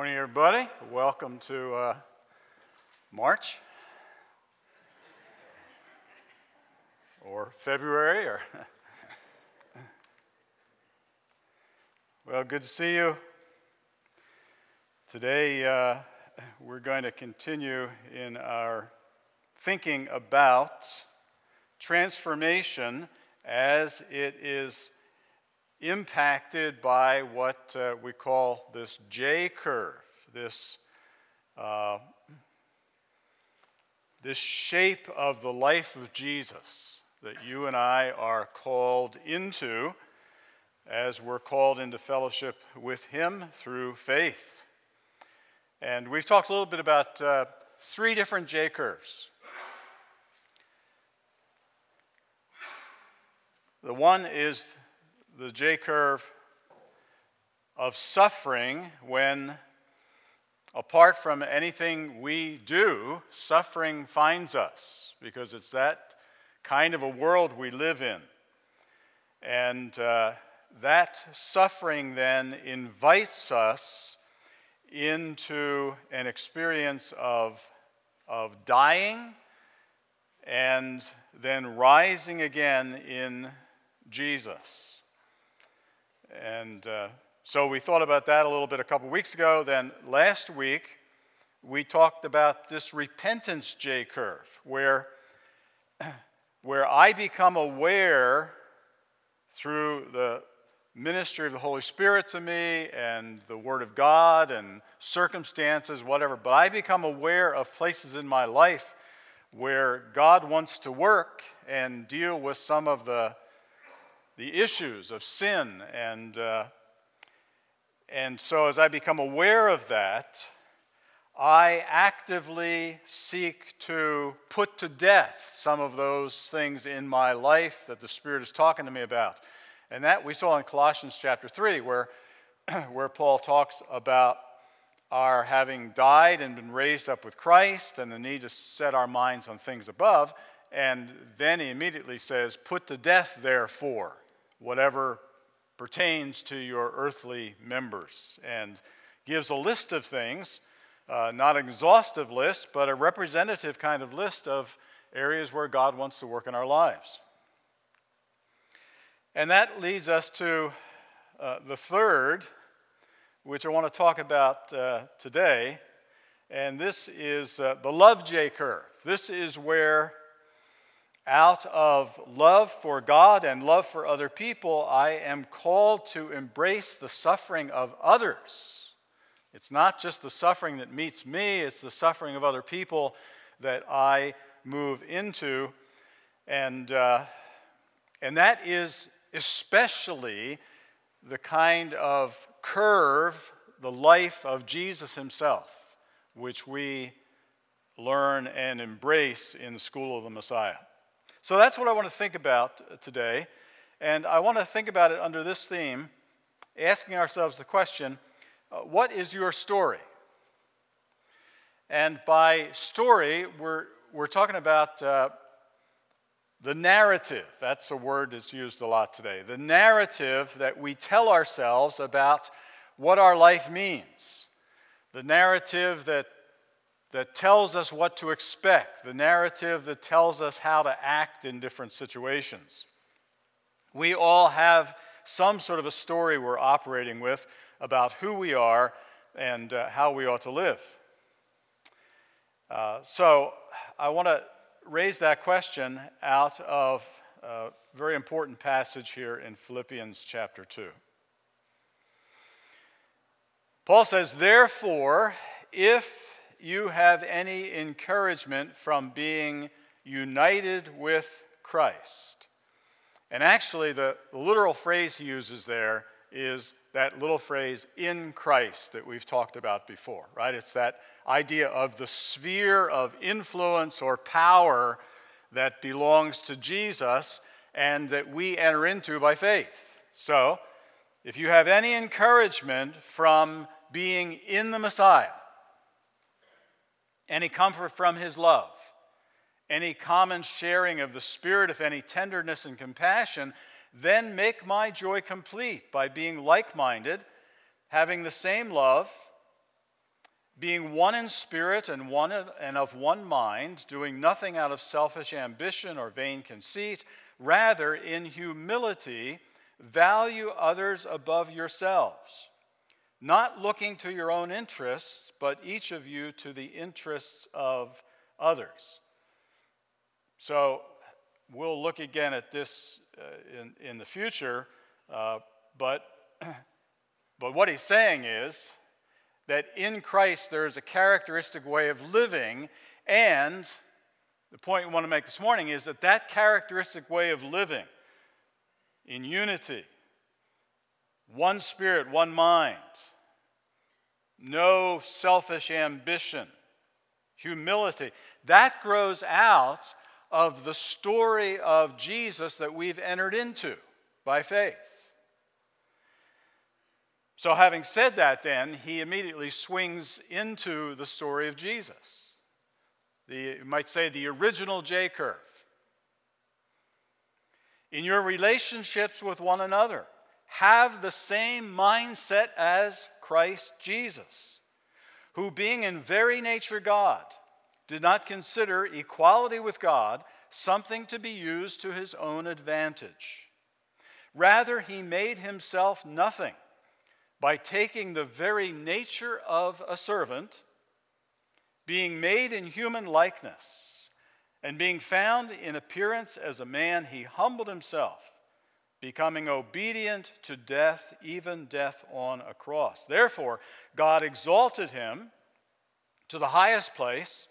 Morning, everybody. Welcome to uh, March or February or. well, good to see you. Today, uh, we're going to continue in our thinking about transformation as it is impacted by what uh, we call this J curve, this, uh, this shape of the life of Jesus that you and I are called into as we're called into fellowship with Him through faith. And we've talked a little bit about uh, three different J curves. The one is the J curve of suffering when, apart from anything we do, suffering finds us because it's that kind of a world we live in. And uh, that suffering then invites us into an experience of, of dying and then rising again in Jesus. And uh, so we thought about that a little bit a couple weeks ago. Then last week, we talked about this repentance J curve, where, where I become aware through the ministry of the Holy Spirit to me and the Word of God and circumstances, whatever, but I become aware of places in my life where God wants to work and deal with some of the the issues of sin. And, uh, and so, as I become aware of that, I actively seek to put to death some of those things in my life that the Spirit is talking to me about. And that we saw in Colossians chapter 3, where, where Paul talks about our having died and been raised up with Christ and the need to set our minds on things above. And then he immediately says, Put to death, therefore, whatever pertains to your earthly members and gives a list of things, uh, not an exhaustive list, but a representative kind of list of areas where God wants to work in our lives. And that leads us to uh, the third, which I want to talk about uh, today. And this is uh, the love J curve. This is where out of love for God and love for other people, I am called to embrace the suffering of others. It's not just the suffering that meets me, it's the suffering of other people that I move into. And, uh, and that is especially the kind of curve, the life of Jesus himself, which we learn and embrace in the school of the Messiah. So that's what I want to think about today. And I want to think about it under this theme, asking ourselves the question uh, what is your story? And by story, we're, we're talking about uh, the narrative. That's a word that's used a lot today. The narrative that we tell ourselves about what our life means. The narrative that that tells us what to expect, the narrative that tells us how to act in different situations. We all have some sort of a story we're operating with about who we are and uh, how we ought to live. Uh, so I want to raise that question out of a very important passage here in Philippians chapter 2. Paul says, Therefore, if you have any encouragement from being united with Christ. And actually, the, literal phrase he uses there is that little phrase, in Christ, that we've talked about before, right? It's that idea of the sphere of influence or power that belongs to Jesus and that we enter into by faith. So, if you have any encouragement from being in the Messiah, any comfort from his love, any common sharing of the Spirit, if any tenderness and compassion, then make my joy complete by being like minded, having the same love, being one in spirit and one of, and of one mind, doing nothing out of selfish ambition or vain conceit, rather in humility value others above yourselves, not looking to your own interests, but each of you to the interests of others. So we'll look again at this uh, in, in the future, uh, but, but what he's saying is that in Christ there is a characteristic way of living, and the point we want to make this morning is that that characteristic way of living in unity, one spirit, one mind, no selfish ambition, humility, that grows out of the story of Jesus that we've entered into by faith. So, having said that, then, he immediately swings into the story of Jesus. The, you might say the original J curve. In your relationships with one another, have the same mindset as Christ Jesus, who, being in very nature God, did not consider equality with God something to be used to his own advantage. Rather, he made himself nothing by taking the very nature of a servant, being made in human likeness, and being found in appearance as a man, he humbled himself, becoming obedient to death, even death on a cross. Therefore, God exalted him to the highest place.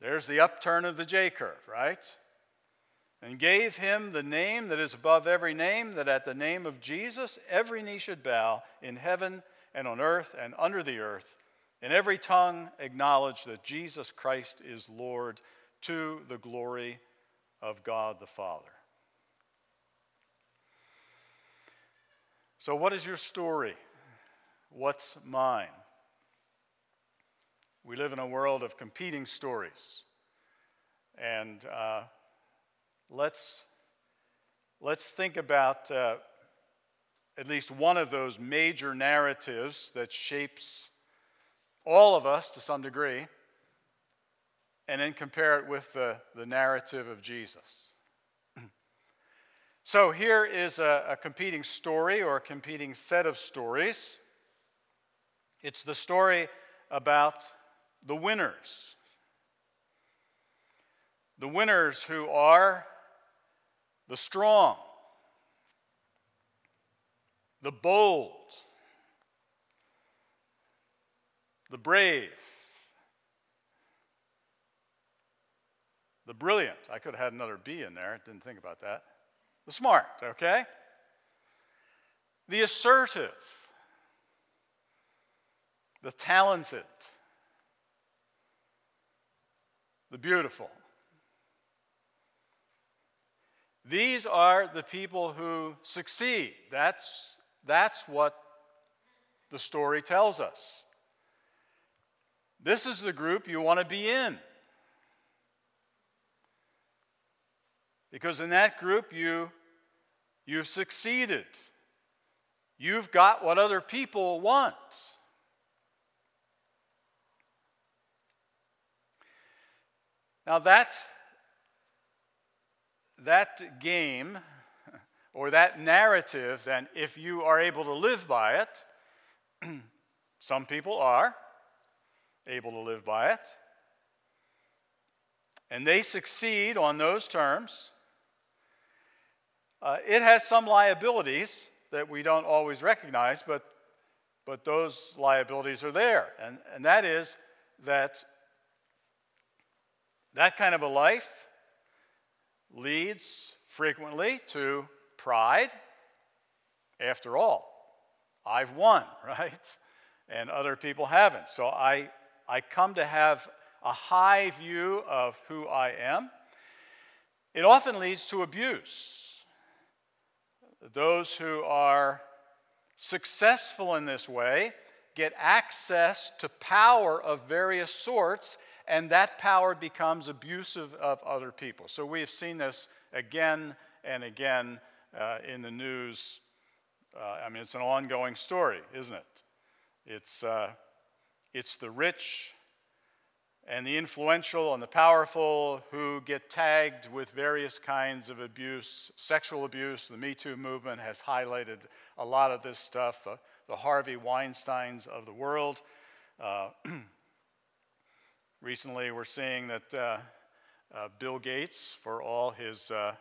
There's the upturn of the J curve, right? and gave him the name that is above every name, that at the name of Jesus every knee should bow in heaven and on earth and under the earth, and every tongue acknowledge that Jesus Christ is Lord to the glory of God the Father. So, what is your story? What's mine? We live in a world of competing stories. And uh, let's, let's think about uh, at least one of those major narratives that shapes all of us to some degree, and then compare it with the, the narrative of Jesus. So here is a, a competing story or a competing set of stories. It's the story about the winners. The winners who are the strong, the bold, the brave, the brilliant. I could have had another B in there, didn't think about that. The smart, okay? The assertive, the talented, the beautiful. These are the people who succeed. That's, that's what the story tells us. This is the group you want to be in. Because in that group, you, you've succeeded. You've got what other people want. Now, that that game or that narrative, then, if you are able to live by it, some people are able to live by it, and they succeed on those terms, uh, it has some liabilities that we don't always recognize, but, but those liabilities are there. And, and that is that that kind of a life leads frequently to pride. After all, I've won, right? And other people haven't. So I, I come to have a high view of who I am. It often leads to abuse. Those who are successful in this way get access to power of various sorts and that power becomes abusive of other people. So we have seen this again and again uh, in the news. Uh, I mean, it's an ongoing story, isn't it? It's, uh, it's the rich and the influential and the powerful who get tagged with various kinds of abuse, sexual abuse. The Me Too movement has highlighted a lot of this stuff, uh, the Harvey Weinsteins of the world. Uh, recently, we're seeing that uh, uh Bill Gates, for all his uh,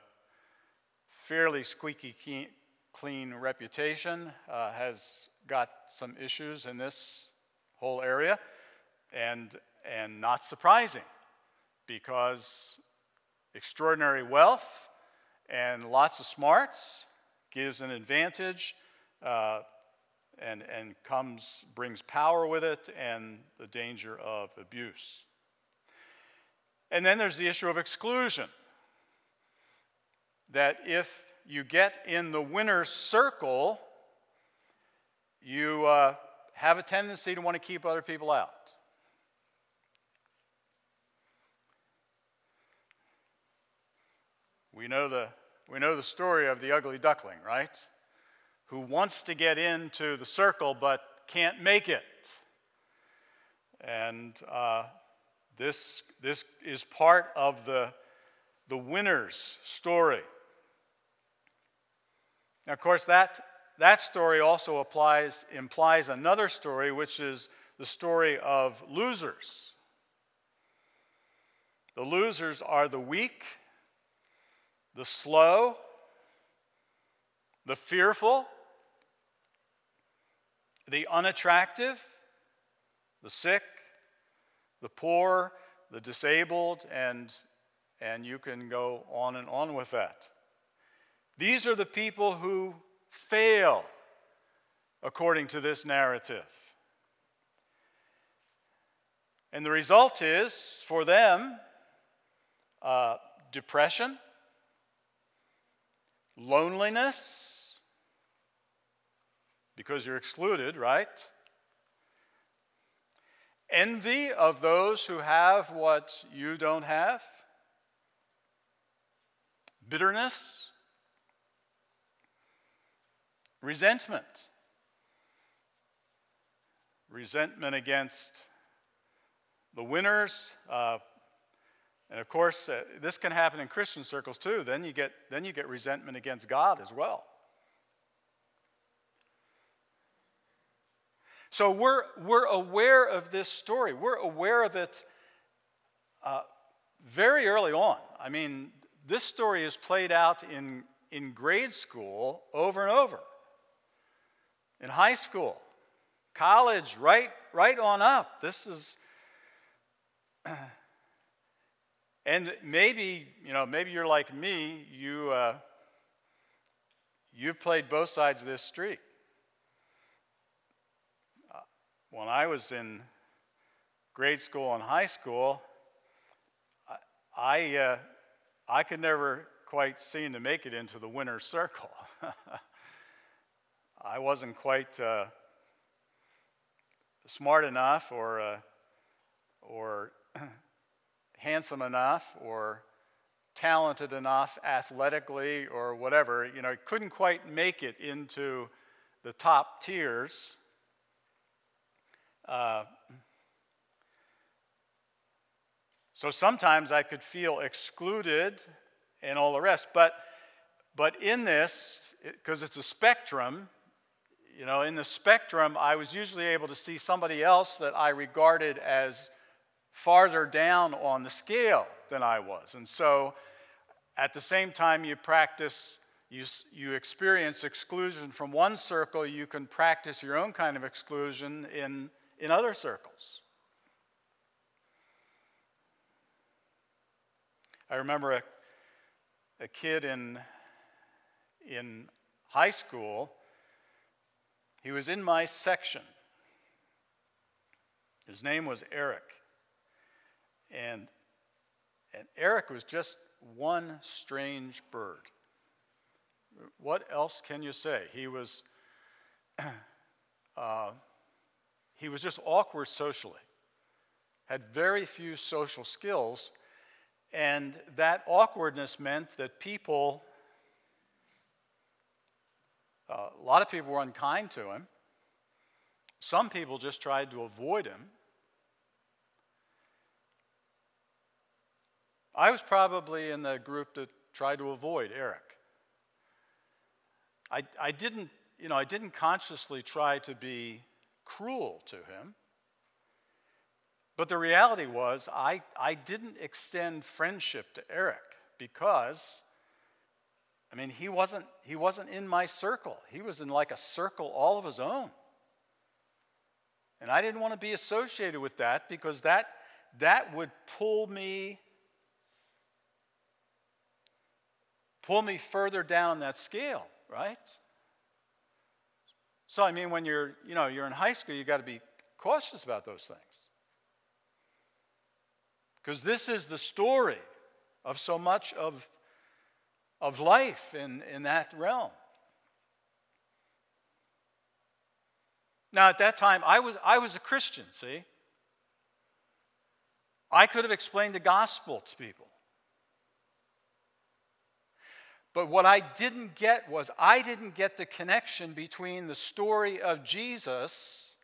fairly squeaky clean reputation, uh, has got some issues in this whole area. And and not surprising because extraordinary wealth and lots of smarts gives an advantage uh, and, and comes brings power with it and the danger of abuse. And then there's the issue of exclusion. That if you get in the winner's circle you uh, have a tendency to want to keep other people out We know the, we know the story of the ugly duckling, right? Who wants to get into the circle but can't make it. And uh, this, this is part of the, the winner's story. Now, of course, that, that story also applies, implies another story, which is the story of losers. The losers are the weak the slow, the fearful, the unattractive, the sick, the poor, the disabled, and, and you can go on and on with that. These are the people who fail according to this narrative. And the result is, for them, uh, depression, Loneliness, because you're excluded, right? Envy of those who have what you don't have. Bitterness. Resentment. Resentment against the winners, uh, and of course, uh, this can happen in Christian circles too. Then you, get, then you get resentment against God as well. So we're, we're aware of this story. We're aware of it uh, very early on. I mean, this story is played out in, in grade school over and over, in high school, college, right, right on up. This is. And maybe, you know, maybe you're like me, you, uh, you've played both sides of this street. Uh, when I was in grade school and high school, I, I, uh, I could never quite seem to make it into the winner's circle. I wasn't quite uh, smart enough or, uh, or handsome enough or talented enough athletically or whatever, you know, couldn't quite make it into the top tiers. Uh, so sometimes I could feel excluded and all the rest. But, but in this, because it, it's a spectrum, you know, in the spectrum, I was usually able to see somebody else that I regarded as farther down on the scale than I was. And so at the same time you practice, you, you experience exclusion from one circle, you can practice your own kind of exclusion in, in other circles. I remember a, a kid in, in high school, he was in my section. His name was Eric. And, and Eric was just one strange bird. What else can you say? He was, uh, he was just awkward socially, had very few social skills, and that awkwardness meant that people, uh, a lot of people were unkind to him. Some people just tried to avoid him I was probably in the group that tried to avoid Eric. I, I didn't, you know, I didn't consciously try to be cruel to him. But the reality was, I, I didn't extend friendship to Eric because, I mean, he wasn't, he wasn't in my circle. He was in like a circle all of his own. And I didn't want to be associated with that because that, that would pull me pull me further down that scale, right? So I mean when you're, you know, you're in high school, you got to be cautious about those things. Because this is the story of so much of, of life in, in that realm. Now, at that time, I was, I was a Christian, see? I could have explained the gospel to people. But what I didn't get was I didn't get the connection between the story of Jesus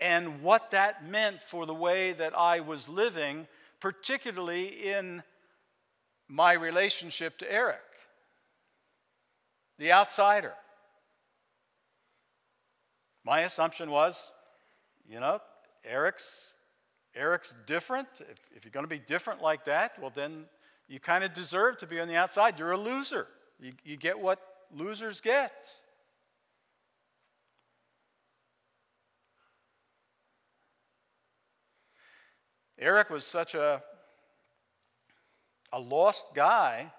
and what that meant for the way that I was living, particularly in my relationship to Eric, the outsider. My assumption was, you know, Eric's Eric's different. If, if you're going to be different like that, well, then you kind of deserve to be on the outside. You're a loser. You, you get what losers get. Eric was such a, a lost guy.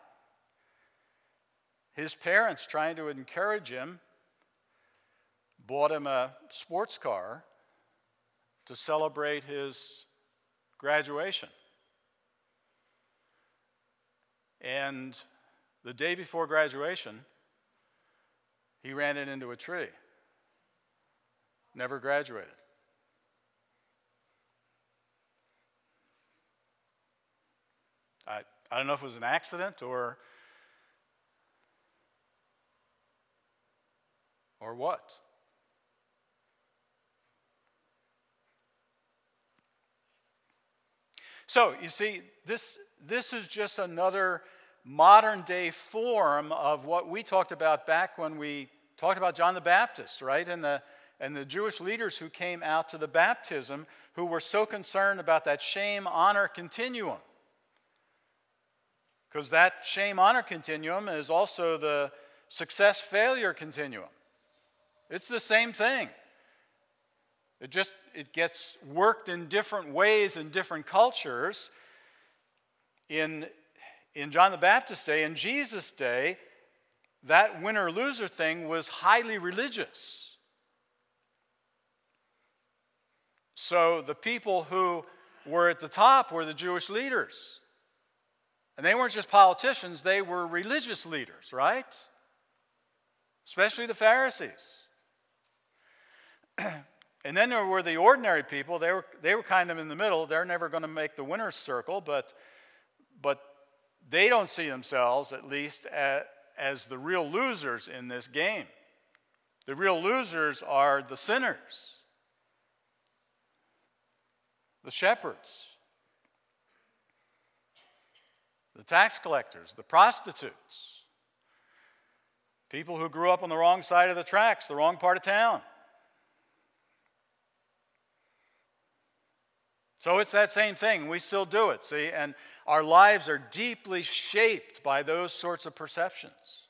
His parents, trying to encourage him, bought him a sports car to celebrate his graduation. And the day before graduation, he ran it into a tree. Never graduated. I, I don't know if it was an accident or or what. So, you see, this, this is just another modern day form of what we talked about back when we talked about John the Baptist, right? And the, and the Jewish leaders who came out to the baptism who were so concerned about that shame honor continuum. Because that shame honor continuum is also the success failure continuum. It's the same thing. It just it gets worked in different ways in different cultures. In, in John the Baptist's day, in Jesus' day, that winner loser thing was highly religious. So the people who were at the top were the Jewish leaders. And they weren't just politicians, they were religious leaders, right? Especially the Pharisees. And then there were the ordinary people. They were, they were kind of in the middle. They're never going to make the winner's circle, but, but they don't see themselves, at least, as, the real losers in this game. The real losers are the sinners, the shepherds, the tax collectors, the prostitutes, people who grew up on the wrong side of the tracks, the wrong part of town. So it's that same thing. We still do it, see? And our lives are deeply shaped by those sorts of perceptions.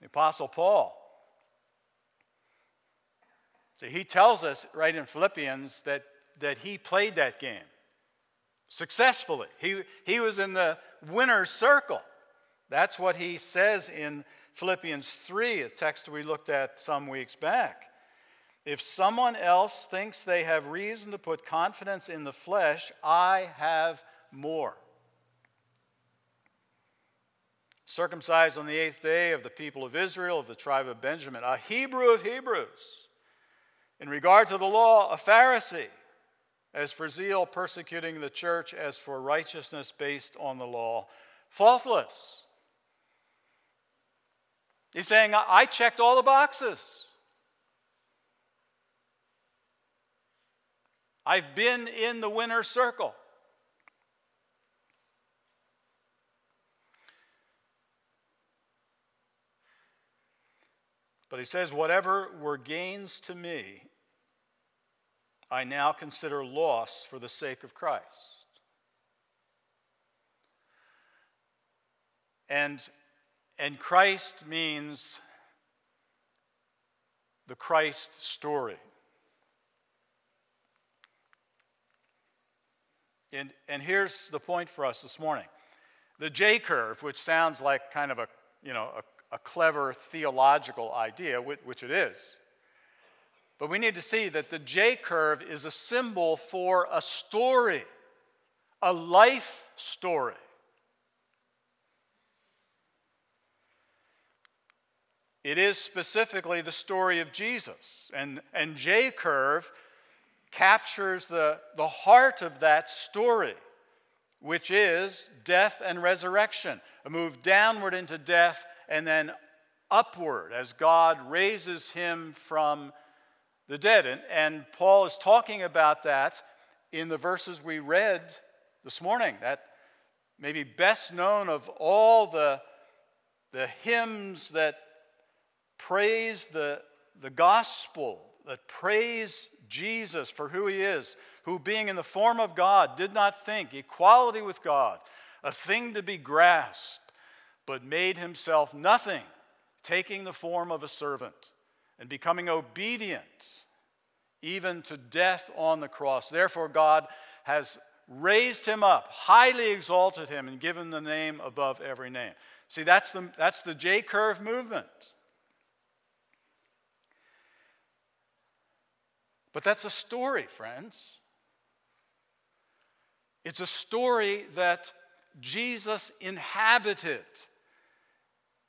The Apostle Paul. See, he tells us right in Philippians that, that he played that game successfully. He, he was in the winner's circle. That's what he says in Philippians 3, a text we looked at some weeks back. If someone else thinks they have reason to put confidence in the flesh, I have more. Circumcised on the eighth day of the people of Israel, of the tribe of Benjamin, a Hebrew of Hebrews. In regard to the law, a Pharisee. As for zeal, persecuting the church, as for righteousness based on the law, faultless. He's saying, I checked all the boxes. I've been in the winner's circle. But he says, Whatever were gains to me, I now consider loss for the sake of Christ. And, and Christ means the Christ story. And, and here's the point for us this morning. The J curve, which sounds like kind of a, you know, a, a clever theological idea, which it is, but we need to see that the J curve is a symbol for a story, a life story. It is specifically the story of Jesus. And, and J curve captures the, the heart of that story, which is death and resurrection, a move downward into death and then upward as God raises him from the dead. And, and Paul is talking about that in the verses we read this morning, that maybe best known of all the, the hymns that praise the, the gospel, that praise Jesus for who he is, who, being in the form of God, did not think equality with God a thing to be grasped, but made himself nothing, taking the form of a servant and becoming obedient even to death on the cross. Therefore, God has raised him up, highly exalted him, and given the name above every name. See, that's the, that's the J curve movement. But that's a story, friends. It's a story that Jesus inhabited.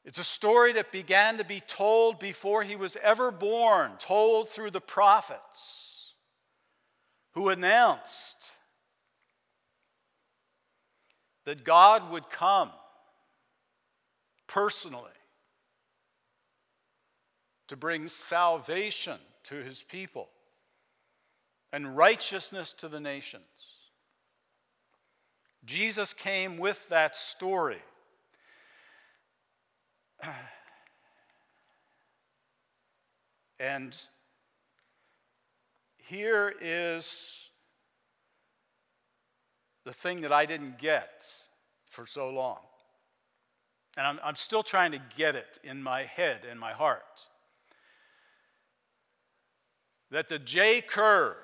It's a story that began to be told before he was ever born, told through the prophets who announced that God would come personally to bring salvation to his people and righteousness to the nations. Jesus came with that story. And here is the thing that I didn't get for so long. And I'm, I'm still trying to get it in my head, in my heart. That the J curve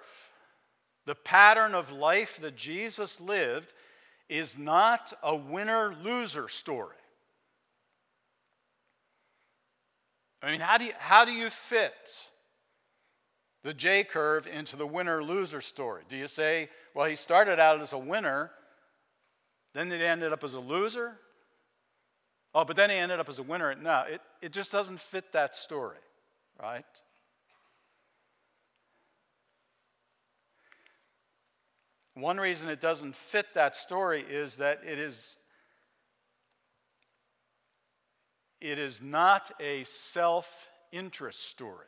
the pattern of life that Jesus lived is not a winner loser story. I mean, how do you, how do you fit the J curve into the winner loser story? Do you say, well, he started out as a winner, then he ended up as a loser? Oh, but then he ended up as a winner. No, it, it just doesn't fit that story, right? One reason it doesn't fit that story is that it is it is not a self-interest story.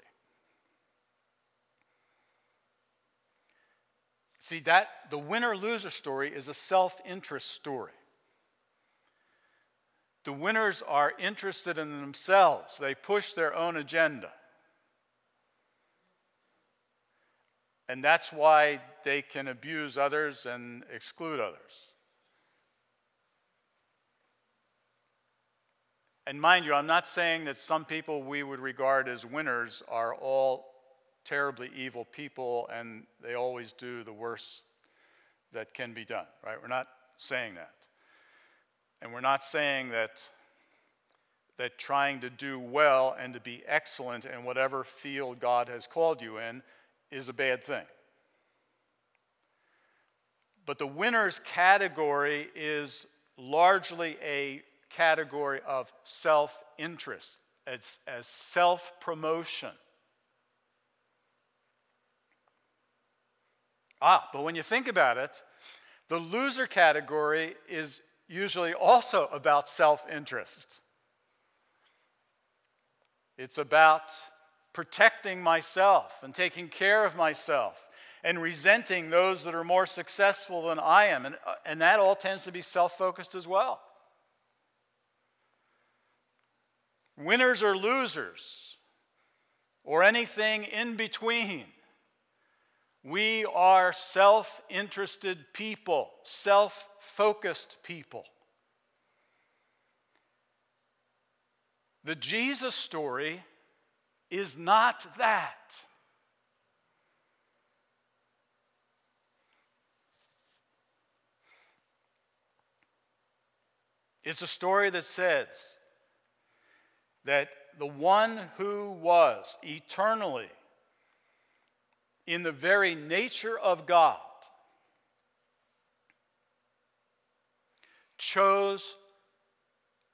See that the winner loser story is a self-interest story. The winners are interested in themselves. They push their own agenda. And that's why they can abuse others and exclude others. And mind you, I'm not saying that some people we would regard as winners are all terribly evil people and they always do the worst that can be done, right? We're not saying that. And we're not saying that that trying to do well and to be excellent in whatever field God has called you in is a bad thing. But the winners category is largely a category of self interest, as, as self promotion. Ah, but when you think about it, the loser category is usually also about self interest. It's about protecting myself and taking care of myself and resenting those that are more successful than I am. And, uh, and that all tends to be self focused as well. Winners or losers, or anything in between. We are self interested people, self focused people. The Jesus story is not that. It's a story that says that the one who was eternally in the very nature of God chose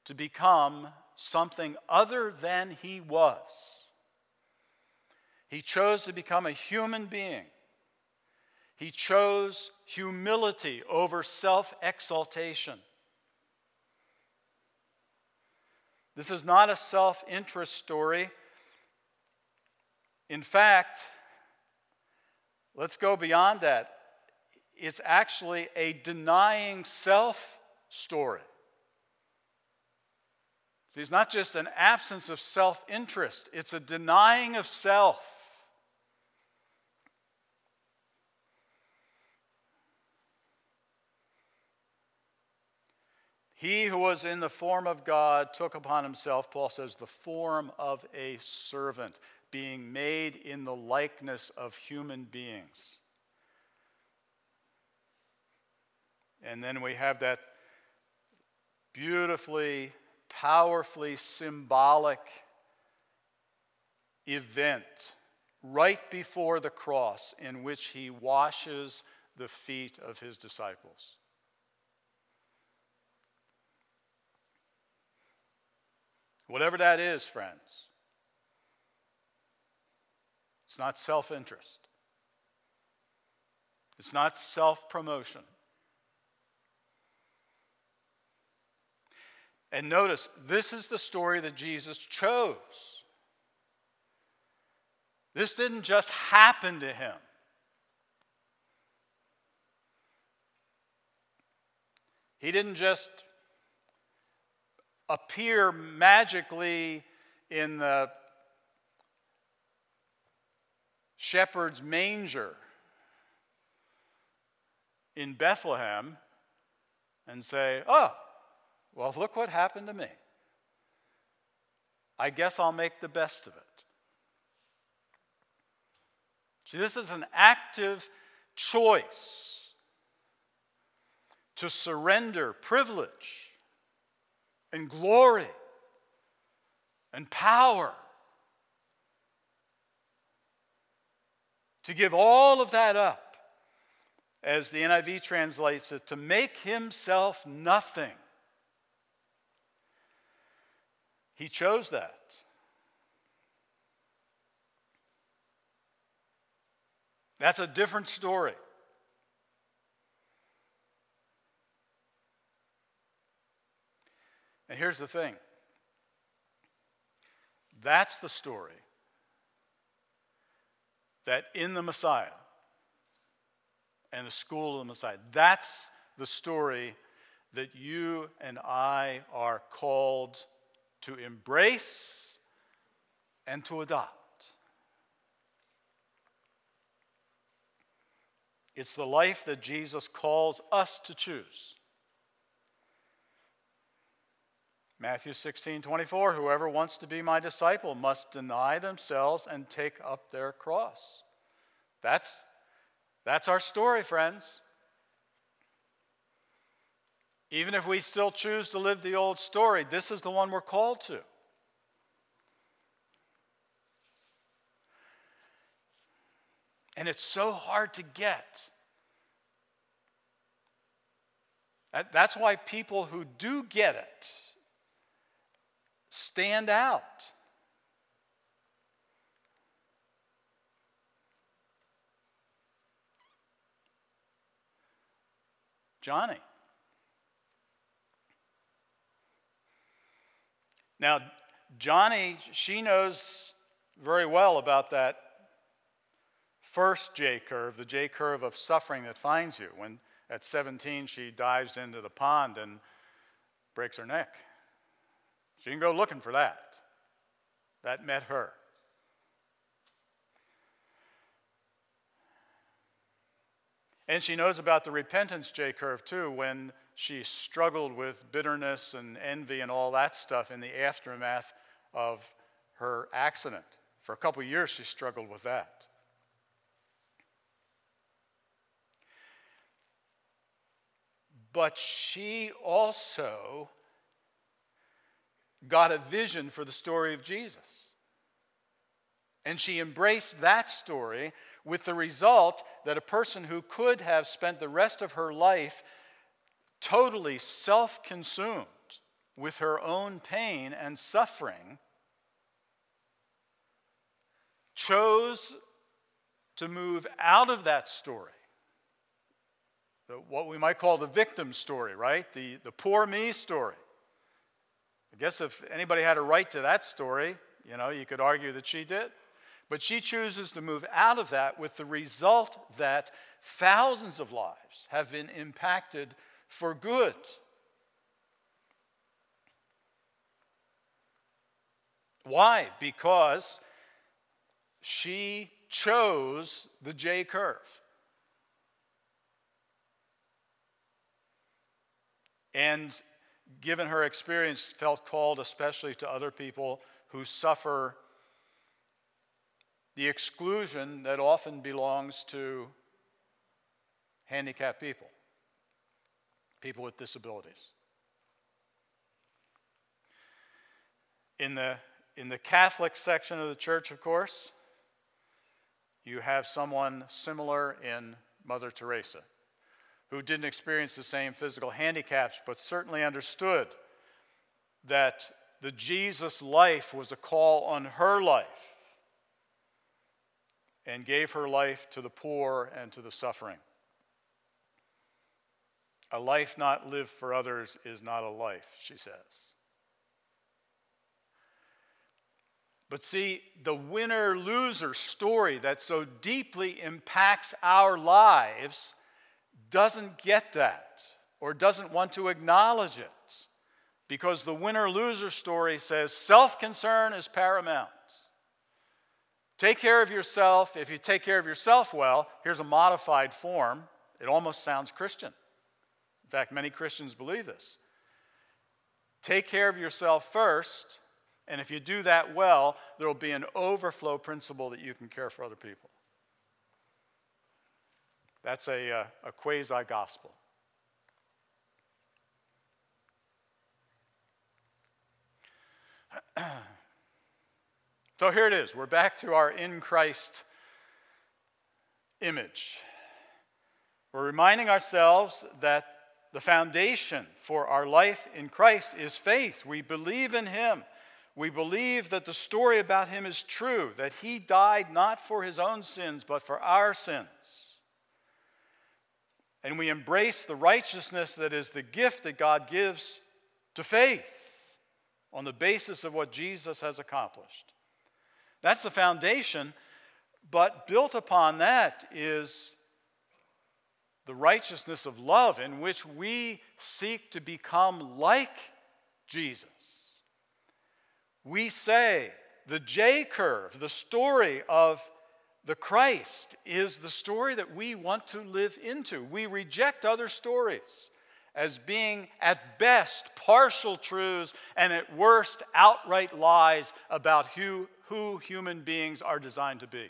to become something other than he was. He chose to become a human being. He chose humility over self exaltation. This is not a self interest story. In fact, let's go beyond that. It's actually a denying self story. It's not just an absence of self interest, it's a denying of self. He who was in the form of God took upon himself, Paul says, the form of a servant, being made in the likeness of human beings. And then we have that beautifully, powerfully symbolic event right before the cross in which he washes the feet of his disciples. Whatever that is, friends, it's not self interest, it's not self promotion. And notice, this is the story that Jesus chose. This didn't just happen to him. He didn't just appear magically in the shepherd's manger in Bethlehem and say, Oh, well, look what happened to me. I guess I'll make the best of it. See, this is an active choice to surrender privilege and glory and power. To give all of that up, as the NIV translates it, to make himself nothing. He chose that. That's a different story. And here's the thing that's the story that in the Messiah and the school of the Messiah, that's the story that you and I are called to embrace and to adopt. It's the life that Jesus calls us to choose. Matthew 16, 24, whoever wants to be my disciple must deny themselves and take up their cross. That's, that's our story, friends. Even if we still choose to live the old story, this is the one we're called to. And it's so hard to get. That's why people who do get it, stand out. Joni. Now, Joni, she knows very well about that first J curve, the J curve of suffering that finds you. When at 17 she dives into the pond and breaks her neck. She didn't go looking for that. That met her. And she knows about the repentance J curve too when she struggled with bitterness and envy and all that stuff in the aftermath of her accident. For a couple years, she struggled with that. But she also got a vision for the story of Jesus. And she embraced that story with the result that a person who could have spent the rest of her life totally self consumed with her own pain and suffering, chose to move out of that story. What we might call the victim story, right? The, the poor me story. I guess if anybody had a right to that story, you know, you could argue that she did. But she chooses to move out of that with the result that thousands of lives have been impacted for good. Why? Because she chose the J curve. And given her experience, felt called especially to other people who suffer the exclusion that often belongs to handicapped people people with disabilities. In the, in the Catholic section of the church, of course, you have someone similar in Mother Teresa who didn't experience the same physical handicaps, but certainly understood that the Jesus life was a call on her life and gave her life to the poor and to the suffering. A life not lived for others is not a life, she says. But see, the winner loser story that so deeply impacts our lives doesn't get that or doesn't want to acknowledge it because the winner loser story says self concern is paramount. Take care of yourself. If you take care of yourself well, here's a modified form. It almost sounds Christian. In fact, many Christians believe this. Take care of yourself first, and if you do that well, there will be an overflow principle that you can care for other people. That's a, uh, a quasi gospel. so here it is. We're back to our in Christ image. We're reminding ourselves that the foundation for our life in Christ is faith. We believe in Him. We believe that the story about Him is true, that He died not for His own sins, but for our sins. And we embrace the righteousness that is the gift that God gives to faith on the basis of what Jesus has accomplished. That's the foundation, but built upon that is the righteousness of love in which we seek to become like Jesus. We say the J curve, the story of the Christ, is the story that we want to live into. We reject other stories as being, at best, partial truths and at worst, outright lies about who, who human beings are designed to be.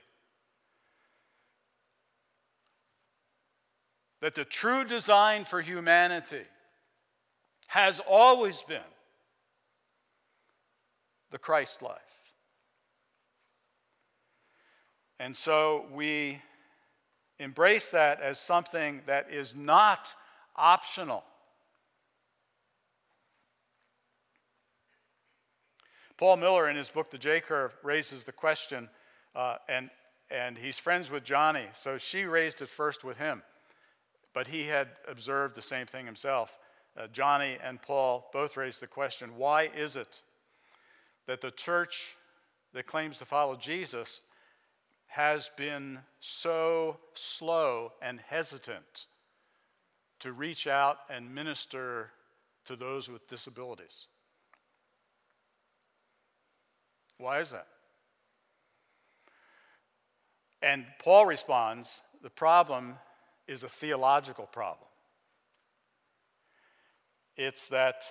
that the true design for humanity has always been the Christ life. And so we embrace that as something that is not optional. Paul Miller, in his book, The J Curve, raises the question, uh, and, and he's friends with Joni, so she raised it first with him but he had observed the same thing himself. Uh, Joni and Paul both raised the question why is it that the church that claims to follow Jesus has been so slow and hesitant to reach out and minister to those with disabilities? Why is that? And Paul responds the problem is a theological problem. It's that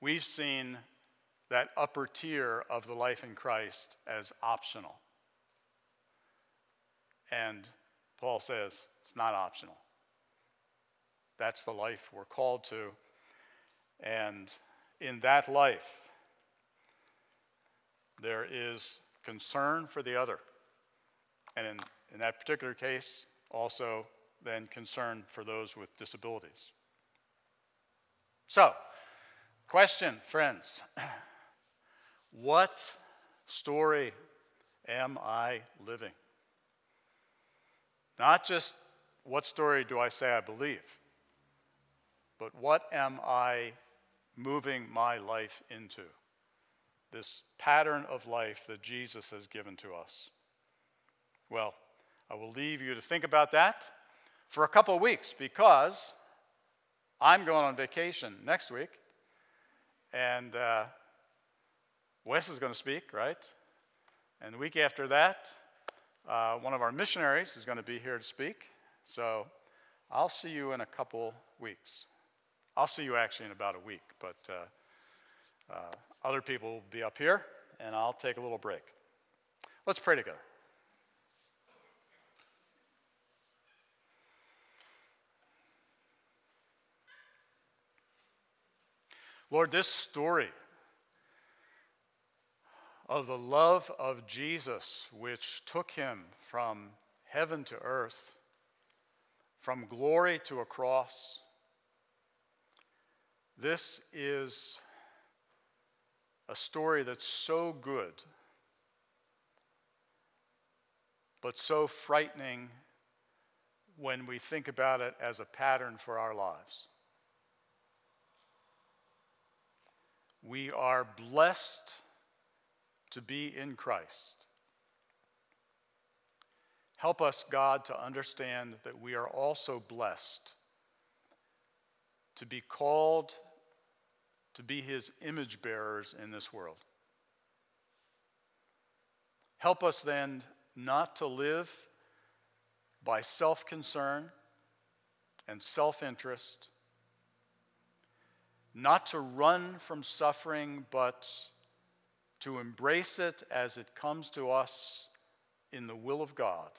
we've seen that upper tier of the life in Christ as optional. And Paul says it's not optional. That's the life we're called to. And in that life, there is concern for the other. And in, in that particular case, also then concern for those with disabilities. So, question, friends what story am I living? Not just what story do I say I believe, but what am I moving my life into? This pattern of life that Jesus has given to us. Well, I will leave you to think about that for a couple of weeks because I'm going on vacation next week. And uh, Wes is going to speak, right? And the week after that, uh, one of our missionaries is going to be here to speak. So I'll see you in a couple weeks. I'll see you actually in about a week, but uh, uh, other people will be up here, and I'll take a little break. Let's pray together. Lord, this story of the love of Jesus, which took him from heaven to earth, from glory to a cross, this is a story that's so good, but so frightening when we think about it as a pattern for our lives. We are blessed to be in Christ. Help us, God, to understand that we are also blessed to be called to be his image bearers in this world. Help us then not to live by self concern and self interest not to run from suffering, but to embrace it as it comes to us in the will of God.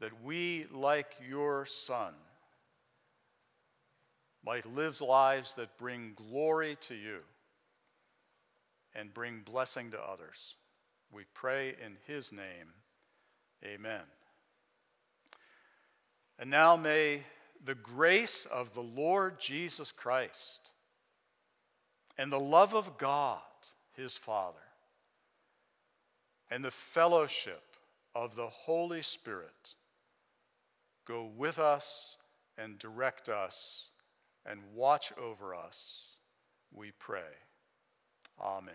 That we, like your Son, might live lives that bring glory to you and bring blessing to others. We pray in his name. Amen. And now may the grace of the Lord Jesus Christ and the love of God, his Father, and the fellowship of the Holy Spirit go with us and direct us and watch over us, we pray. Amen.